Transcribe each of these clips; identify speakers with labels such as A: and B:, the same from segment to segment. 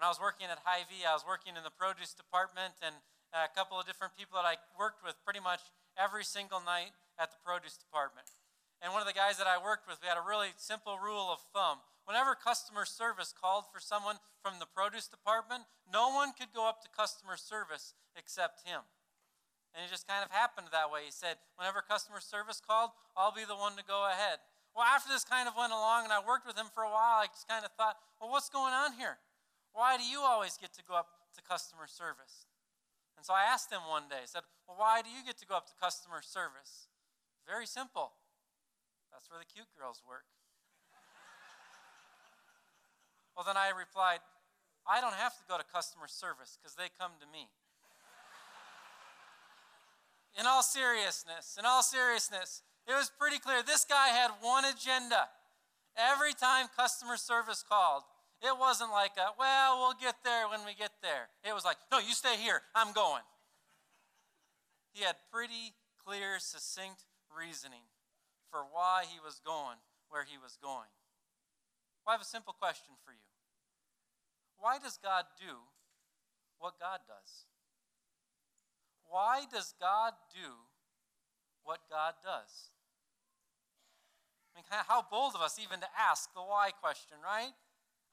A: When I was working at Hy-Vee, I was working in the produce department, and uh, a couple of different people that I worked with pretty much every single night at the produce department. And one of the guys that I worked with, we had a really simple rule of thumb. Whenever customer service called for someone from the produce department, no one could go up to customer service except him. And it just kind of happened that way. He said, whenever customer service called, I'll be the one to go ahead. Well, after this kind of went along and I worked with him for a while, I just kind of thought, well, what's going on here? Why do you always get to go up to customer service? And so I asked him one day, I said, Well, why do you get to go up to customer service? Very simple. That's where the cute girls work. well, then I replied, I don't have to go to customer service because they come to me. in all seriousness, in all seriousness, it was pretty clear this guy had one agenda. Every time customer service called, it wasn't like, a, well, we'll get there when we get there. It was like, no, you stay here. I'm going. He had pretty clear, succinct reasoning for why he was going where he was going. Well, I have a simple question for you. Why does God do what God does? Why does God do what God does? I mean, how bold of us even to ask the why question, right?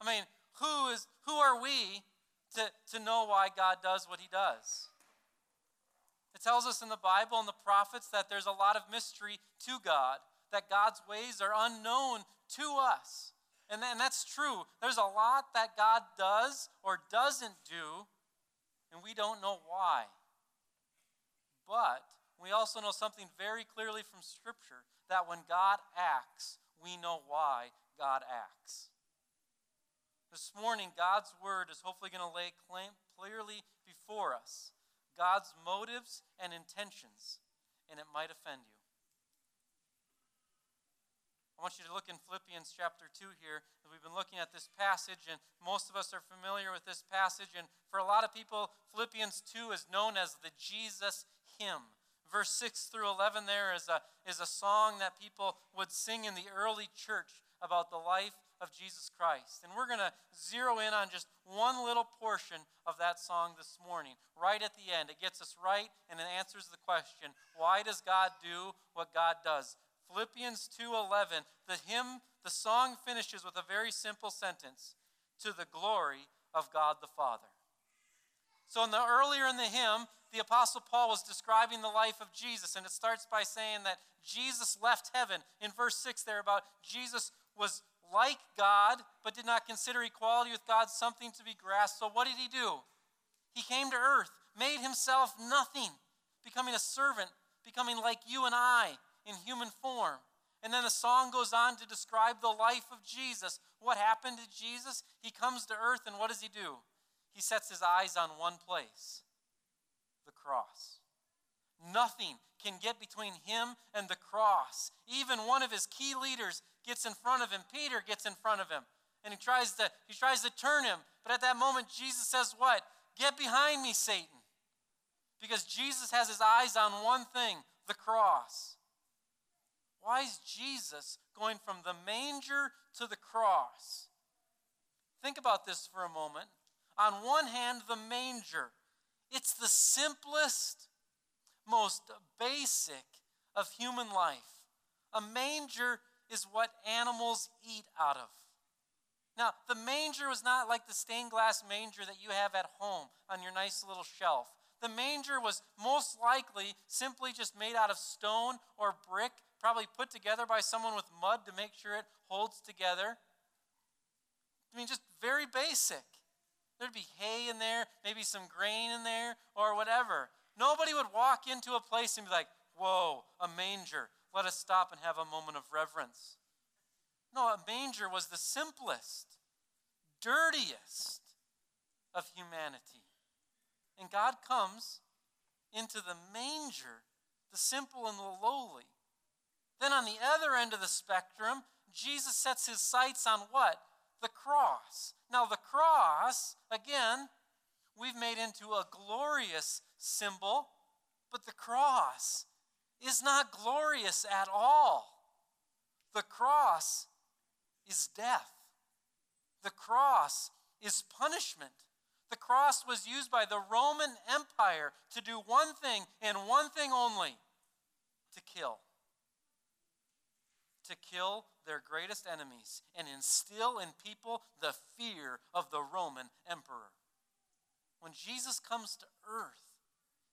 A: I mean, who is who are we to, to know why God does what he does? It tells us in the Bible and the prophets that there's a lot of mystery to God, that God's ways are unknown to us. And, and that's true. There's a lot that God does or doesn't do, and we don't know why. But we also know something very clearly from Scripture that when God acts, we know why God acts. This morning, God's word is hopefully going to lay clearly before us God's motives and intentions, and it might offend you. I want you to look in Philippians chapter 2 here. We've been looking at this passage, and most of us are familiar with this passage. And for a lot of people, Philippians 2 is known as the Jesus hymn. Verse 6 through 11 there is a, is a song that people would sing in the early church about the life of Jesus Christ. And we're going to zero in on just one little portion of that song this morning, right at the end. It gets us right and it answers the question, why does God do what God does? Philippians 2:11, the hymn, the song finishes with a very simple sentence, to the glory of God the Father. So in the earlier in the hymn, the apostle Paul was describing the life of Jesus and it starts by saying that Jesus left heaven. In verse 6 there about Jesus was like God, but did not consider equality with God something to be grasped. So, what did he do? He came to earth, made himself nothing, becoming a servant, becoming like you and I in human form. And then the song goes on to describe the life of Jesus. What happened to Jesus? He comes to earth, and what does he do? He sets his eyes on one place the cross. Nothing can get between him and the cross. Even one of his key leaders gets in front of him. Peter gets in front of him. And he tries to he tries to turn him. But at that moment Jesus says what? Get behind me, Satan. Because Jesus has his eyes on one thing, the cross. Why is Jesus going from the manger to the cross? Think about this for a moment. On one hand, the manger. It's the simplest, most basic of human life. A manger is what animals eat out of. Now, the manger was not like the stained glass manger that you have at home on your nice little shelf. The manger was most likely simply just made out of stone or brick, probably put together by someone with mud to make sure it holds together. I mean, just very basic. There'd be hay in there, maybe some grain in there, or whatever. Nobody would walk into a place and be like, whoa, a manger. Let us stop and have a moment of reverence. No, a manger was the simplest, dirtiest of humanity. And God comes into the manger, the simple and the lowly. Then on the other end of the spectrum, Jesus sets his sights on what? The cross. Now, the cross, again, we've made into a glorious symbol, but the cross is not glorious at all. The cross is death. The cross is punishment. The cross was used by the Roman Empire to do one thing and one thing only to kill. To kill their greatest enemies and instill in people the fear of the Roman emperor. When Jesus comes to earth,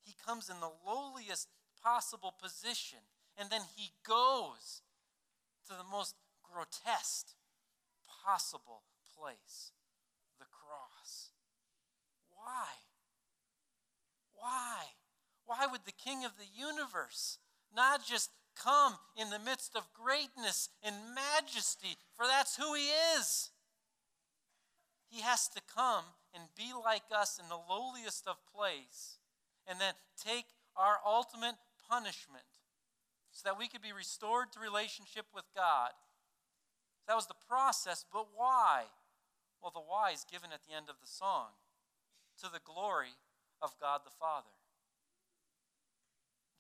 A: he comes in the lowliest possible position, and then he goes to the most grotesque possible place the cross. Why? Why? Why would the King of the universe not just come in the midst of greatness and majesty? For that's who he is. He has to come and be like us in the lowliest of place and then take our ultimate punishment so that we could be restored to relationship with God. That was the process, but why? Well, the why is given at the end of the song to the glory of God the Father.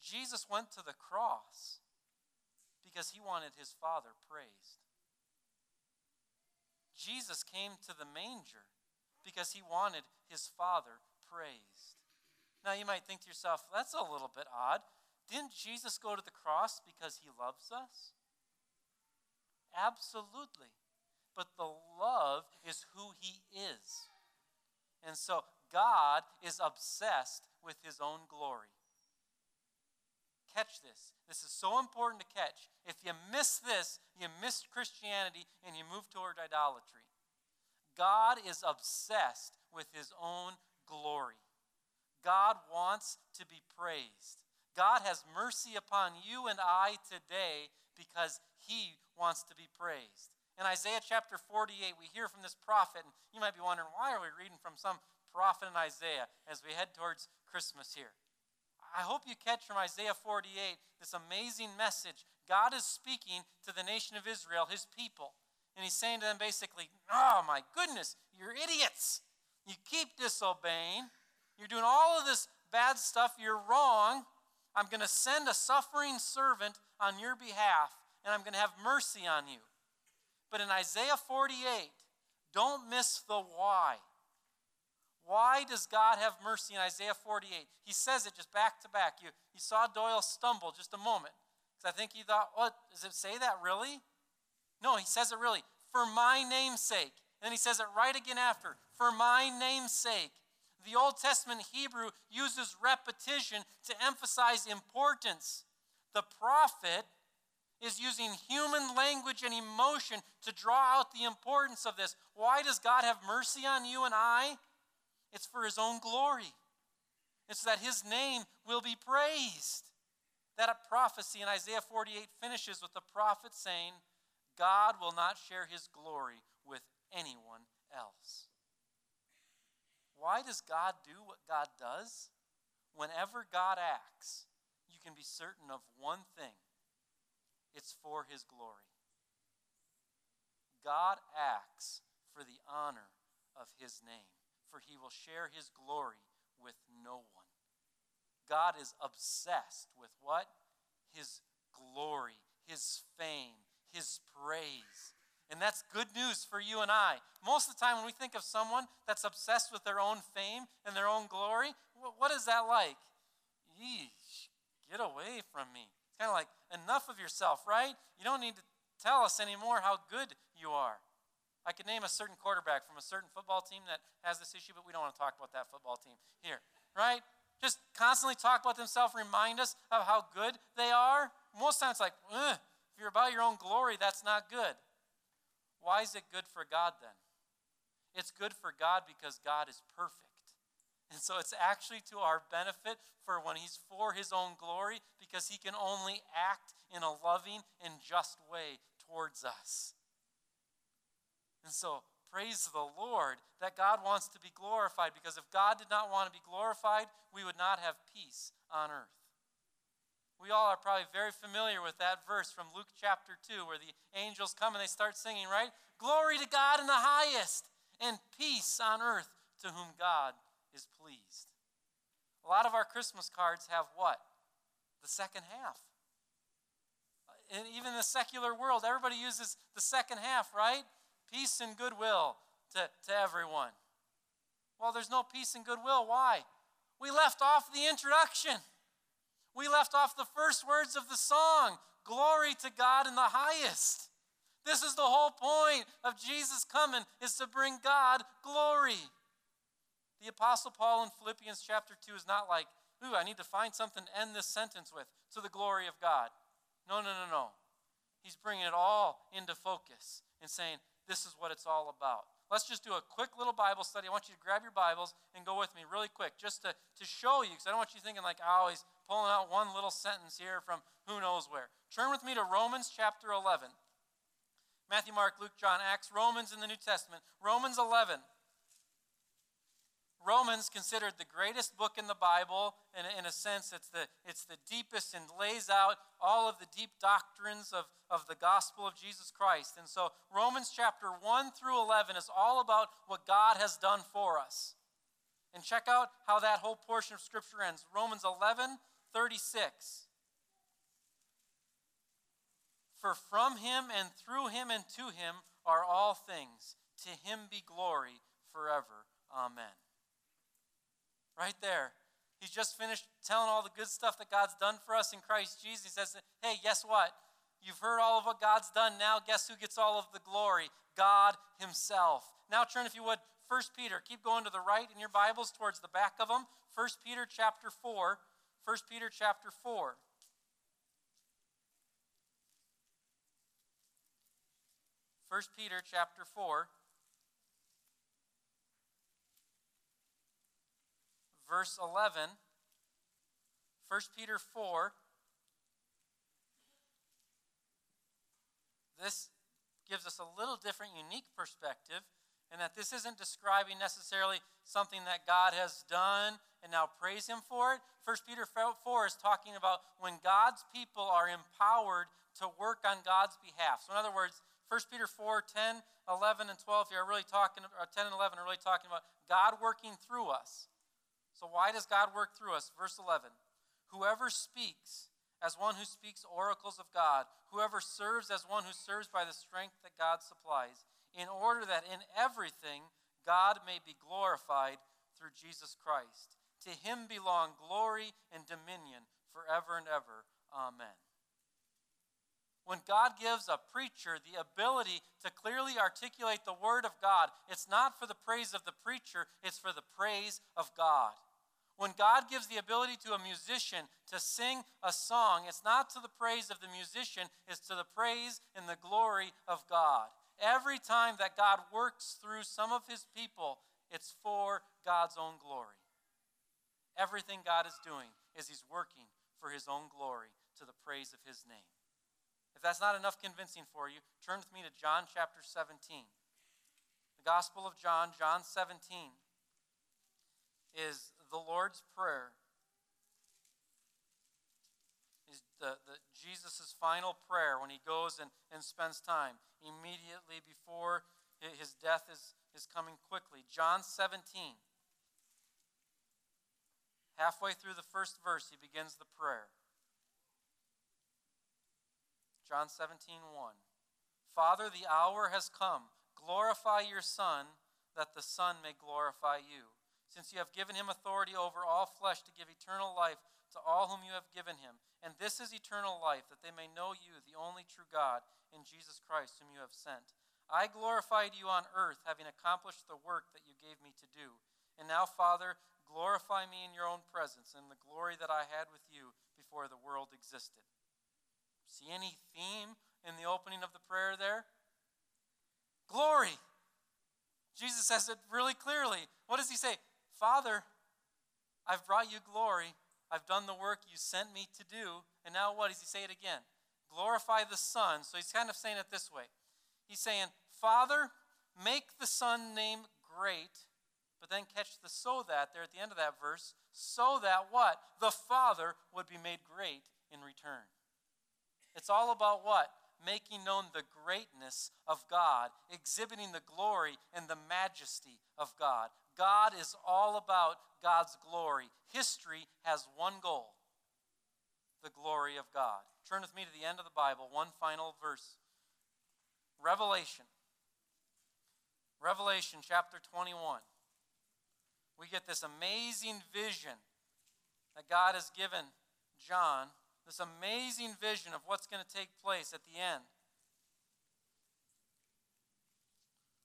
A: Jesus went to the cross because he wanted his Father praised. Jesus came to the manger because he wanted his Father praised. Now, you might think to yourself, that's a little bit odd. Didn't Jesus go to the cross because he loves us? Absolutely. But the love is who he is. And so God is obsessed with his own glory. Catch this. This is so important to catch. If you miss this, you miss Christianity and you move toward idolatry. God is obsessed with his own glory. God wants to be praised. God has mercy upon you and I today because he wants to be praised. In Isaiah chapter 48, we hear from this prophet, and you might be wondering, why are we reading from some prophet in Isaiah as we head towards Christmas here? I hope you catch from Isaiah 48 this amazing message. God is speaking to the nation of Israel, his people. And he's saying to them basically, Oh my goodness, you're idiots. You keep disobeying. You're doing all of this bad stuff. You're wrong. I'm going to send a suffering servant on your behalf, and I'm going to have mercy on you. But in Isaiah 48, don't miss the why. Why does God have mercy in Isaiah 48? He says it just back to back. You, you saw Doyle stumble just a moment. Because I think he thought, what? Does it say that really? No, he says it really. For my name's sake. And then he says it right again after. For my name's sake. The Old Testament Hebrew uses repetition to emphasize importance. The prophet is using human language and emotion to draw out the importance of this. Why does God have mercy on you and I? It's for his own glory. It's that his name will be praised. That prophecy in Isaiah 48 finishes with the prophet saying, God will not share his glory with anyone else. Why does God do what God does? Whenever God acts, you can be certain of one thing it's for his glory. God acts for the honor of his name, for he will share his glory with no one. God is obsessed with what? His glory, his fame, his praise. And that's good news for you and I. Most of the time, when we think of someone that's obsessed with their own fame and their own glory, what is that like? Yeesh, get away from me. It's kind of like, enough of yourself, right? You don't need to tell us anymore how good you are. I could name a certain quarterback from a certain football team that has this issue, but we don't want to talk about that football team here, right? Just constantly talk about themselves, remind us of how good they are. Most times, like, if you're about your own glory, that's not good. Why is it good for God then? It's good for God because God is perfect. And so it's actually to our benefit for when He's for His own glory because He can only act in a loving and just way towards us. And so praise the Lord that God wants to be glorified because if God did not want to be glorified, we would not have peace on earth. We all are probably very familiar with that verse from Luke chapter 2 where the angels come and they start singing, right? Glory to God in the highest and peace on earth to whom God is pleased. A lot of our Christmas cards have what? The second half. And even the secular world, everybody uses the second half, right? Peace and goodwill to, to everyone. Well, there's no peace and goodwill. Why? We left off the introduction. We left off the first words of the song Glory to God in the highest. This is the whole point of Jesus coming is to bring God glory. The apostle Paul in Philippians chapter 2 is not like, "Ooh, I need to find something to end this sentence with to the glory of God." No, no, no, no. He's bringing it all into focus and saying, "This is what it's all about." Let's just do a quick little Bible study. I want you to grab your Bibles and go with me really quick just to, to show you, because I don't want you thinking like, ah, oh, he's pulling out one little sentence here from who knows where. Turn with me to Romans chapter 11. Matthew, Mark, Luke, John, Acts, Romans in the New Testament. Romans 11. Romans considered the greatest book in the Bible. In a, in a sense, it's the, it's the deepest and lays out all of the deep doctrines of, of the gospel of Jesus Christ. And so, Romans chapter 1 through 11 is all about what God has done for us. And check out how that whole portion of Scripture ends. Romans 11 36. For from him and through him and to him are all things. To him be glory forever. Amen. Right there. He's just finished telling all the good stuff that God's done for us in Christ Jesus. He says, Hey, guess what? You've heard all of what God's done. Now, guess who gets all of the glory? God Himself. Now, turn, if you would, 1 Peter. Keep going to the right in your Bibles towards the back of them. 1 Peter chapter 4. 1 Peter chapter 4. First Peter chapter 4 verse 11. 1 Peter 4. This gives us a little different, unique perspective, and that this isn't describing necessarily something that God has done and now praise Him for it. 1 Peter 4 is talking about when God's people are empowered to work on God's behalf. So, in other words, 1 Peter 4, 10, 11, and 12 here are really talking, uh, 10 and 11 are really talking about God working through us. So, why does God work through us? Verse 11 Whoever speaks as one who speaks oracles of God, whoever serves as one who serves by the strength that God supplies, in order that in everything God may be glorified through Jesus Christ. To him belong glory and dominion forever and ever. Amen. When God gives a preacher the ability to clearly articulate the Word of God, it's not for the praise of the preacher, it's for the praise of God. When God gives the ability to a musician to sing a song, it's not to the praise of the musician, it's to the praise and the glory of God. Every time that God works through some of his people, it's for God's own glory. Everything God is doing is he's working for his own glory to the praise of his name. If that's not enough convincing for you, turn with me to John chapter 17. The Gospel of John, John 17, is the Lord's Prayer is the, the Jesus' final prayer when he goes and, and spends time immediately before his death is, is coming quickly. John 17. Halfway through the first verse, he begins the prayer. John 17, 1. Father, the hour has come. Glorify your Son, that the Son may glorify you since you have given him authority over all flesh to give eternal life to all whom you have given him. And this is eternal life, that they may know you, the only true God, in Jesus Christ, whom you have sent. I glorified you on earth, having accomplished the work that you gave me to do. And now, Father, glorify me in your own presence, in the glory that I had with you before the world existed. See any theme in the opening of the prayer there? Glory. Jesus says it really clearly. What does he say? Father, I've brought you glory. I've done the work you sent me to do. And now what does he say it again? Glorify the Son. So he's kind of saying it this way. He's saying, Father, make the Son name great. But then catch the so that there at the end of that verse, so that what? The Father would be made great in return. It's all about what? Making known the greatness of God, exhibiting the glory and the majesty of God. God is all about God's glory. History has one goal the glory of God. Turn with me to the end of the Bible, one final verse. Revelation. Revelation chapter 21. We get this amazing vision that God has given John, this amazing vision of what's going to take place at the end.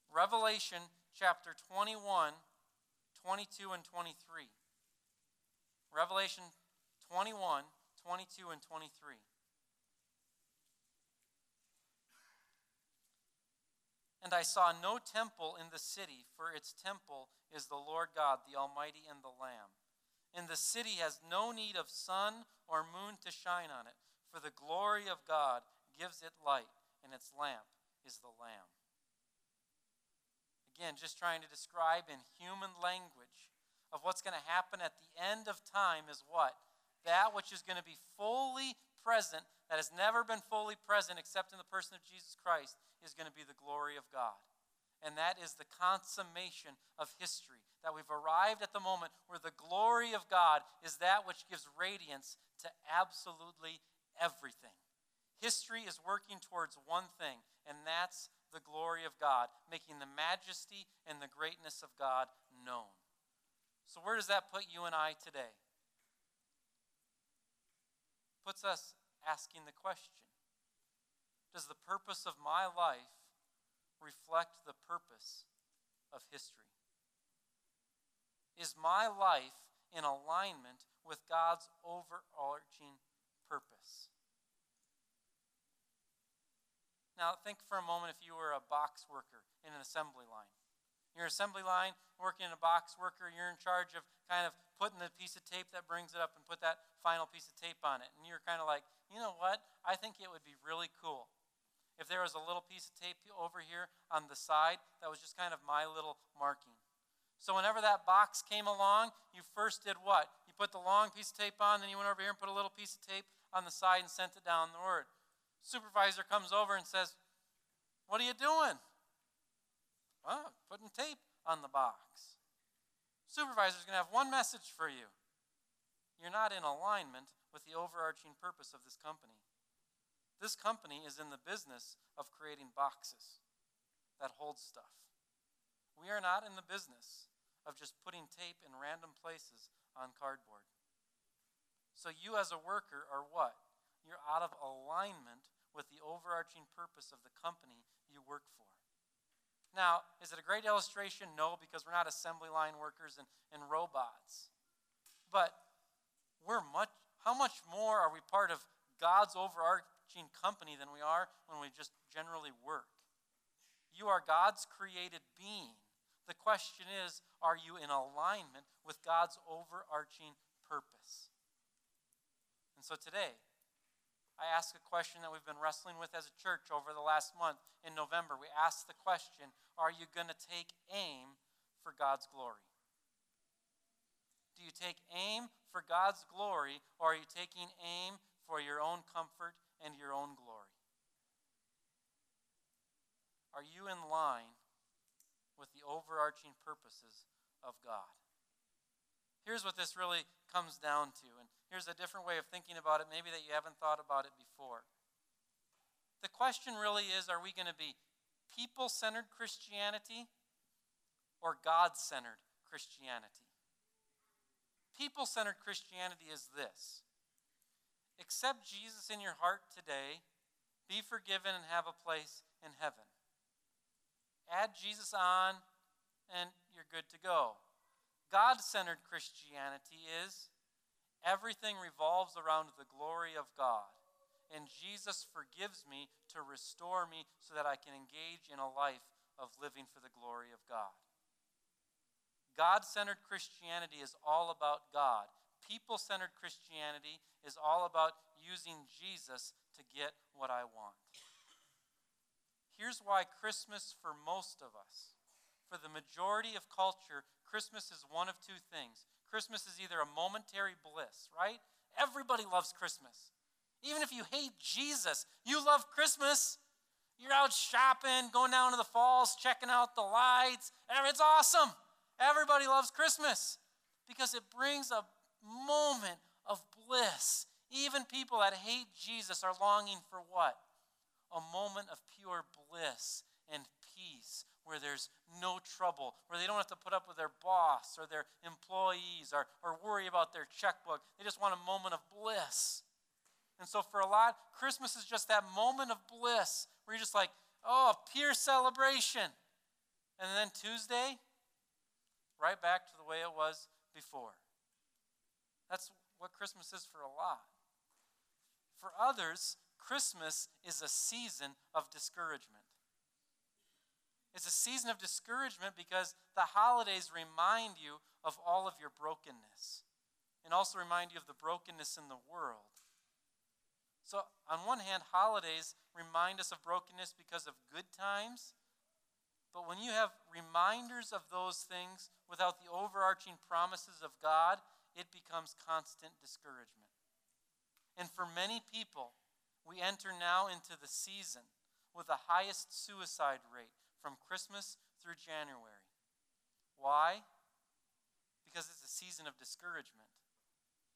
A: Revelation chapter 21, 22, and 23. Revelation 21, 22, and 23. And I saw no temple in the city, for its temple is the Lord God, the Almighty, and the Lamb. And the city has no need of sun or moon to shine on it, for the glory of God gives it light, and its lamp is the Lamb. Again, just trying to describe in human language of what's going to happen at the end of time is what? That which is going to be fully present, that has never been fully present except in the person of Jesus Christ, is going to be the glory of God. And that is the consummation of history. That we've arrived at the moment where the glory of God is that which gives radiance to absolutely everything. History is working towards one thing, and that's the glory of God, making the majesty and the greatness of God known. So, where does that put you and I today? Puts us asking the question does the purpose of my life reflect the purpose of history? Is my life in alignment with God's overarching purpose? Now, think for a moment if you were a box worker in an assembly line. You're assembly line working in a box worker, you're in charge of kind of putting the piece of tape that brings it up and put that final piece of tape on it. And you're kind of like, you know what? I think it would be really cool if there was a little piece of tape over here on the side that was just kind of my little marking. So whenever that box came along, you first did what? You put the long piece of tape on, then you went over here and put a little piece of tape on the side and sent it down the word. Supervisor comes over and says, What are you doing? Well, putting tape on the box. Supervisor's going to have one message for you. You're not in alignment with the overarching purpose of this company. This company is in the business of creating boxes that hold stuff. We are not in the business of just putting tape in random places on cardboard. So, you as a worker are what? You're out of alignment with the overarching purpose of the company you work for. Now, is it a great illustration? No, because we're not assembly line workers and, and robots. But we're much, how much more are we part of God's overarching company than we are when we just generally work. You are God's created being. The question is are you in alignment with God's overarching purpose? And so today, I ask a question that we've been wrestling with as a church over the last month in November. We ask the question Are you going to take aim for God's glory? Do you take aim for God's glory, or are you taking aim for your own comfort and your own glory? Are you in line with the overarching purposes of God? Here's what this really comes down to, and here's a different way of thinking about it, maybe that you haven't thought about it before. The question really is are we going to be people centered Christianity or God centered Christianity? People centered Christianity is this Accept Jesus in your heart today, be forgiven, and have a place in heaven. Add Jesus on, and you're good to go. God centered Christianity is everything revolves around the glory of God. And Jesus forgives me to restore me so that I can engage in a life of living for the glory of God. God centered Christianity is all about God people centered Christianity is all about using Jesus to get what I want. Here's why Christmas, for most of us, for the majority of culture, Christmas is one of two things. Christmas is either a momentary bliss, right? Everybody loves Christmas. Even if you hate Jesus, you love Christmas. You're out shopping, going down to the falls, checking out the lights. It's awesome. Everybody loves Christmas because it brings a moment of bliss. Even people that hate Jesus are longing for what? A moment of pure bliss and peace where there's no trouble, where they don't have to put up with their boss or their employees or, or worry about their checkbook. They just want a moment of bliss. And so, for a lot, Christmas is just that moment of bliss where you're just like, oh, pure celebration. And then Tuesday, right back to the way it was before. That's what Christmas is for a lot. For others, Christmas is a season of discouragement. It's a season of discouragement because the holidays remind you of all of your brokenness and also remind you of the brokenness in the world. So, on one hand, holidays remind us of brokenness because of good times. But when you have reminders of those things without the overarching promises of God, it becomes constant discouragement. And for many people, we enter now into the season with the highest suicide rate from Christmas through January. Why? Because it's a season of discouragement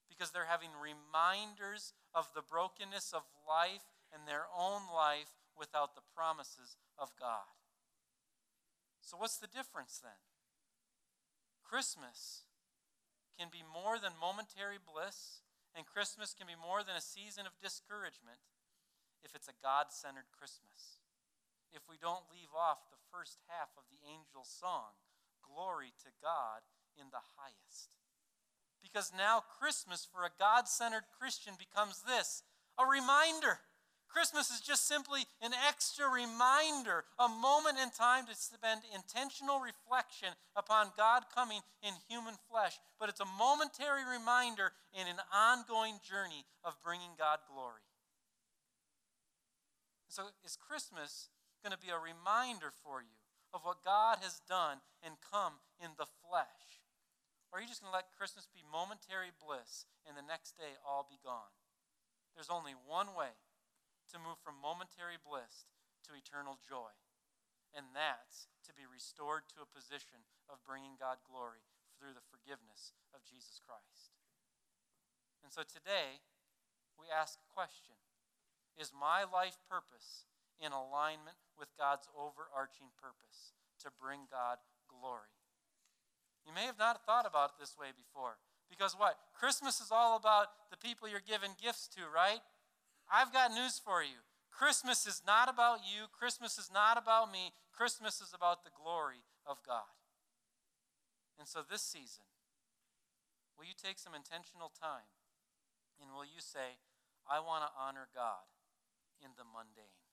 A: because they're having reminders of the brokenness of life and their own life without the promises of God. So, what's the difference then? Christmas can be more than momentary bliss, and Christmas can be more than a season of discouragement if it's a God centered Christmas. If we don't leave off the first half of the angel's song, Glory to God in the highest. Because now Christmas for a God centered Christian becomes this a reminder. Christmas is just simply an extra reminder, a moment in time to spend intentional reflection upon God coming in human flesh. But it's a momentary reminder in an ongoing journey of bringing God glory. So, is Christmas going to be a reminder for you of what God has done and come in the flesh? Or are you just going to let Christmas be momentary bliss and the next day all be gone? There's only one way to move from momentary bliss to eternal joy, and that's to be restored to a position of bringing God glory through the forgiveness of Jesus Christ. And so today, we ask a question Is my life purpose in alignment with God's overarching purpose to bring God glory? You may have not thought about it this way before. Because what? Christmas is all about the people you're giving gifts to, right? I've got news for you. Christmas is not about you. Christmas is not about me. Christmas is about the glory of God. And so this season, will you take some intentional time and will you say, I want to honor God in the mundane?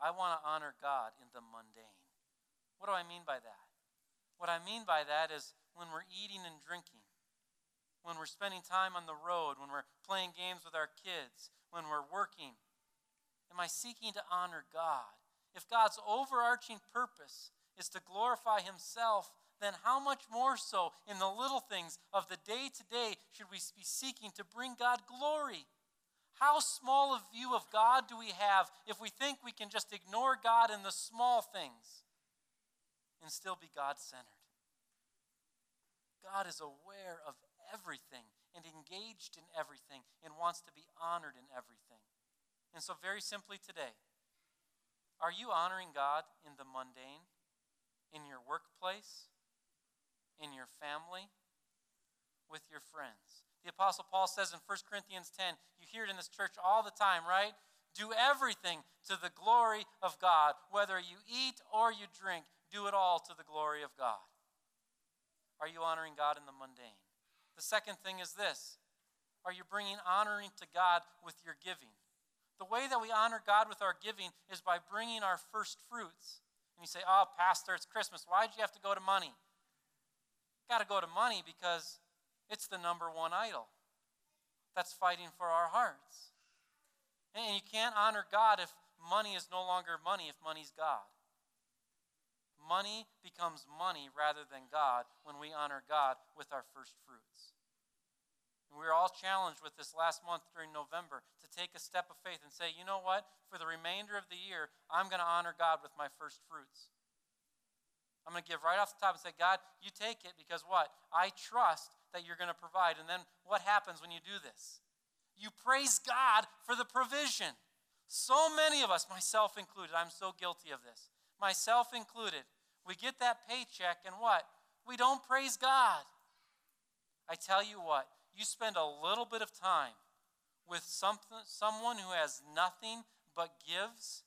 A: I want to honor God in the mundane. What do I mean by that? What I mean by that is when we're eating and drinking, when we're spending time on the road, when we're playing games with our kids, when we're working, am I seeking to honor God? If God's overarching purpose is to glorify Himself, then how much more so in the little things of the day to day should we be seeking to bring God glory? How small a view of God do we have if we think we can just ignore God in the small things? and still be God centered. God is aware of everything and engaged in everything and wants to be honored in everything. And so, very simply today, are you honoring God in the mundane, in your workplace, in your family, with your friends? The Apostle Paul says in 1 Corinthians 10, you hear it in this church all the time, right? Do everything to the glory of God. Whether you eat or you drink, do it all to the glory of God. Are you honoring God in the mundane? The second thing is this Are you bringing honoring to God with your giving? The way that we honor God with our giving is by bringing our first fruits. And you say, Oh, Pastor, it's Christmas. Why'd you have to go to money? Got to go to money because it's the number one idol that's fighting for our hearts. And you can't honor God if money is no longer money, if money's God. Money becomes money rather than God when we honor God with our first fruits. And we were all challenged with this last month during November to take a step of faith and say, you know what? For the remainder of the year, I'm going to honor God with my first fruits. I'm going to give right off the top and say, God, you take it because what? I trust that you're going to provide. And then what happens when you do this? You praise God for the provision. So many of us, myself included, I'm so guilty of this. myself included, we get that paycheck and what? We don't praise God. I tell you what, you spend a little bit of time with something, someone who has nothing but gives,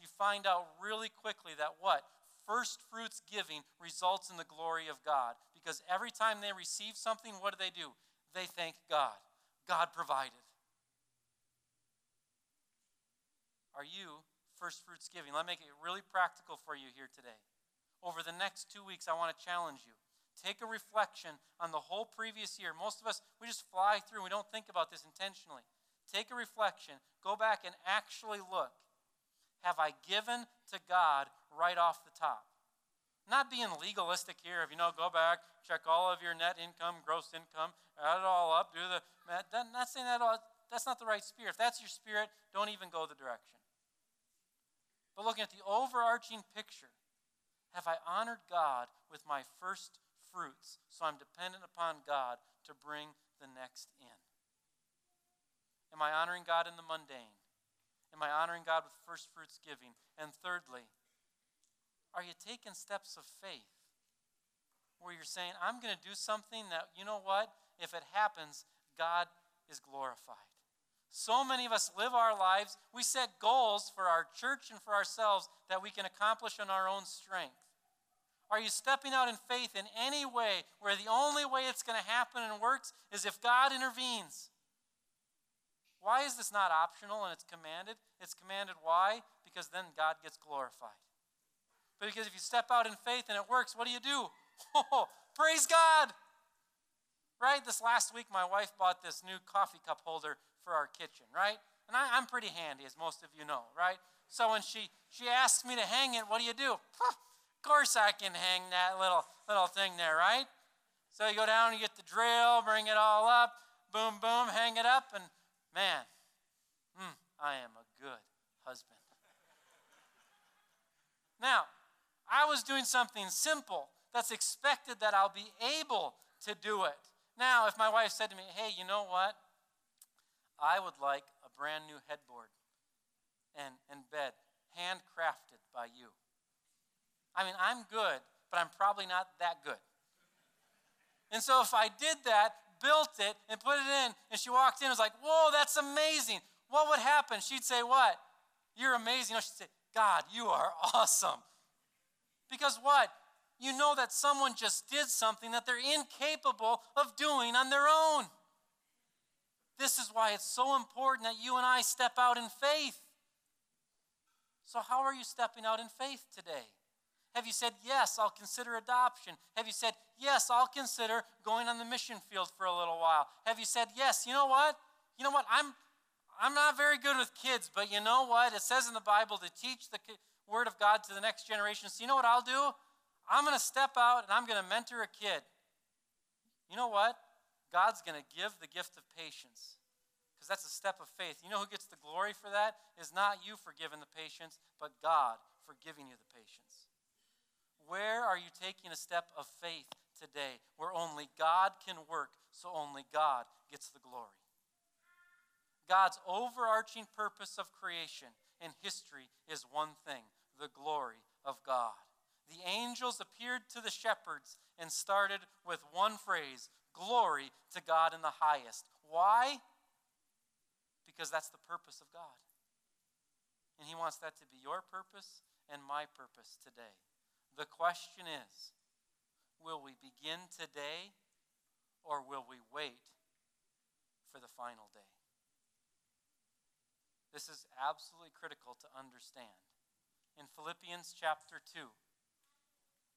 A: you find out really quickly that what? First fruits giving results in the glory of God. Because every time they receive something, what do they do? They thank God. God provided. Are you first fruits giving? Let me make it really practical for you here today. Over the next two weeks, I want to challenge you. Take a reflection on the whole previous year. Most of us, we just fly through. We don't think about this intentionally. Take a reflection. Go back and actually look. Have I given to God right off the top? Not being legalistic here, if you know, go back, check all of your net income, gross income, add it all up, do the math. Not saying that all, that's not the right spirit. If that's your spirit, don't even go the direction. But looking at the overarching picture, have I honored God with my first fruits so I'm dependent upon God to bring the next in? Am I honoring God in the mundane? Am I honoring God with first fruits giving? And thirdly, are you taking steps of faith where you're saying, I'm going to do something that, you know what? If it happens, God is glorified. So many of us live our lives, we set goals for our church and for ourselves that we can accomplish on our own strength. Are you stepping out in faith in any way where the only way it's going to happen and works is if God intervenes? Why is this not optional and it's commanded? It's commanded why? Because then God gets glorified. Because if you step out in faith and it works, what do you do? Praise God! Right? This last week, my wife bought this new coffee cup holder for our kitchen, right? And I, am pretty handy, as most of you know, right? So when she, she asks me to hang it, what do you do? Of course I can hang that little, little thing there, right? So you go down, you get the drill, bring it all up, boom, boom, hang it up, and man, hmm, I am a good husband. Now, I was doing something simple that's expected that I'll be able to do it. Now, if my wife said to me, hey, you know what? I would like a brand new headboard and, and bed, handcrafted by you. I mean, I'm good, but I'm probably not that good. And so if I did that, built it, and put it in, and she walked in and was like, whoa, that's amazing. What would happen? She'd say, what? You're amazing. No, she'd say, God, you are awesome. Because what? You know that someone just did something that they're incapable of doing on their own. This is why it's so important that you and I step out in faith. So, how are you stepping out in faith today? Have you said, Yes, I'll consider adoption? Have you said, Yes, I'll consider going on the mission field for a little while? Have you said, Yes, you know what? You know what? I'm, I'm not very good with kids, but you know what? It says in the Bible to teach the Word of God to the next generation. So, you know what I'll do? I'm going to step out and I'm going to mentor a kid. You know what? God's going to give the gift of patience because that's a step of faith. You know who gets the glory for that? Is not you for giving the patience, but God for giving you the patience. Where are you taking a step of faith today where only God can work, so only God gets the glory? God's overarching purpose of creation and history is one thing the glory of God. The angels appeared to the shepherds and started with one phrase Glory to God in the highest. Why? Because that's the purpose of God. And He wants that to be your purpose and my purpose today. The question is will we begin today or will we wait for the final day? This is absolutely critical to understand. In Philippians chapter 2,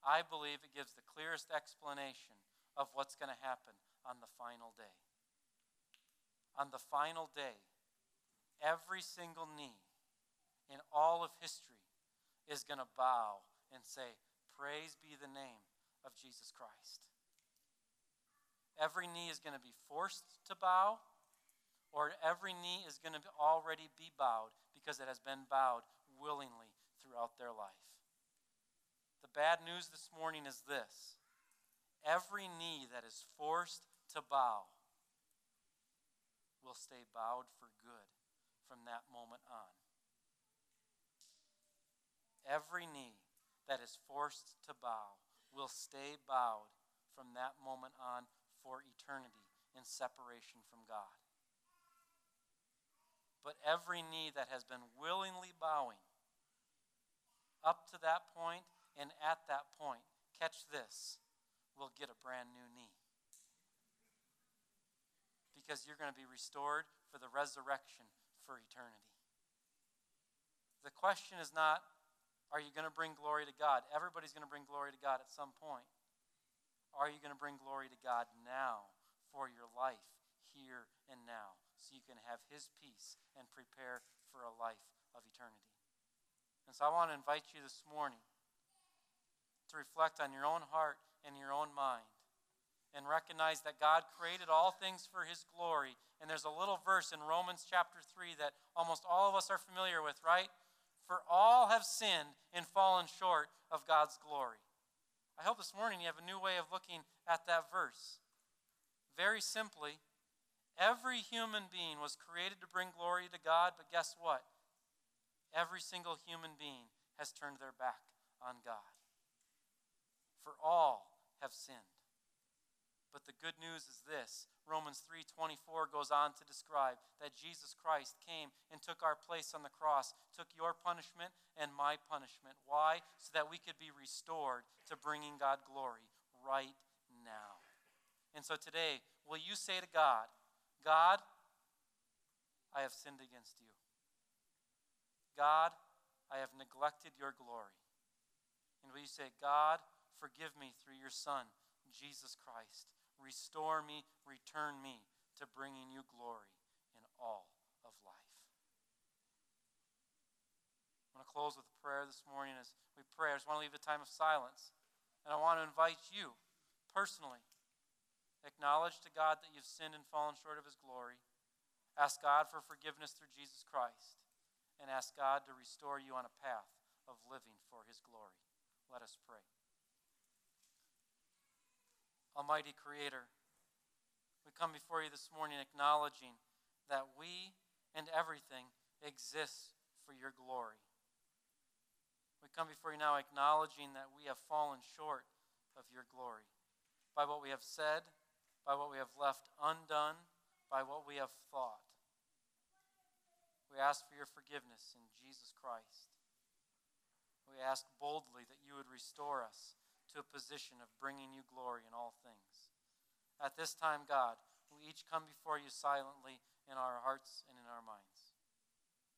A: I believe it gives the clearest explanation of what's going to happen on the final day. On the final day, every single knee in all of history is going to bow and say, Praise be the name of Jesus Christ. Every knee is going to be forced to bow, or every knee is going to already be bowed because it has been bowed willingly throughout their life. The bad news this morning is this Every knee that is forced to bow will stay bowed for good from that moment on. Every knee that is forced to bow will stay bowed from that moment on for eternity in separation from God. But every knee that has been willingly bowing up to that point and at that point, catch this, we'll get a brand new knee. Because you're going to be restored for the resurrection for eternity. The question is not, are you going to bring glory to God? Everybody's going to bring glory to God at some point. Are you going to bring glory to God now for your life, here and now, so you can have His peace and prepare for a life of eternity? And so I want to invite you this morning to reflect on your own heart and your own mind and recognize that God created all things for His glory. And there's a little verse in Romans chapter 3 that almost all of us are familiar with, right? For all have sinned and fallen short of God's glory. I hope this morning you have a new way of looking at that verse. Very simply, every human being was created to bring glory to God, but guess what? Every single human being has turned their back on God. For all have sinned. But the good news is this Romans 3:24 goes on to describe that Jesus Christ came and took our place on the cross, took your punishment and my punishment. Why? So that we could be restored to bringing God glory right now. And so today, will you say to God, God, I have sinned against you. God, I have neglected your glory. And will you say, God, forgive me through your Son, Jesus Christ. Restore me, return me to bringing you glory in all of life. I want to close with a prayer this morning as we pray. I just want to leave a time of silence. And I want to invite you personally. Acknowledge to God that you've sinned and fallen short of his glory. Ask God for forgiveness through Jesus Christ. And ask God to restore you on a path of living for his glory. Let us pray. Almighty Creator, we come before you this morning acknowledging that we and everything exists for your glory. We come before you now acknowledging that we have fallen short of your glory by what we have said, by what we have left undone, by what we have thought. We ask for your forgiveness in Jesus Christ. We ask boldly that you would restore us to a position of bringing you glory in all things. At this time, God, we each come before you silently in our hearts and in our minds.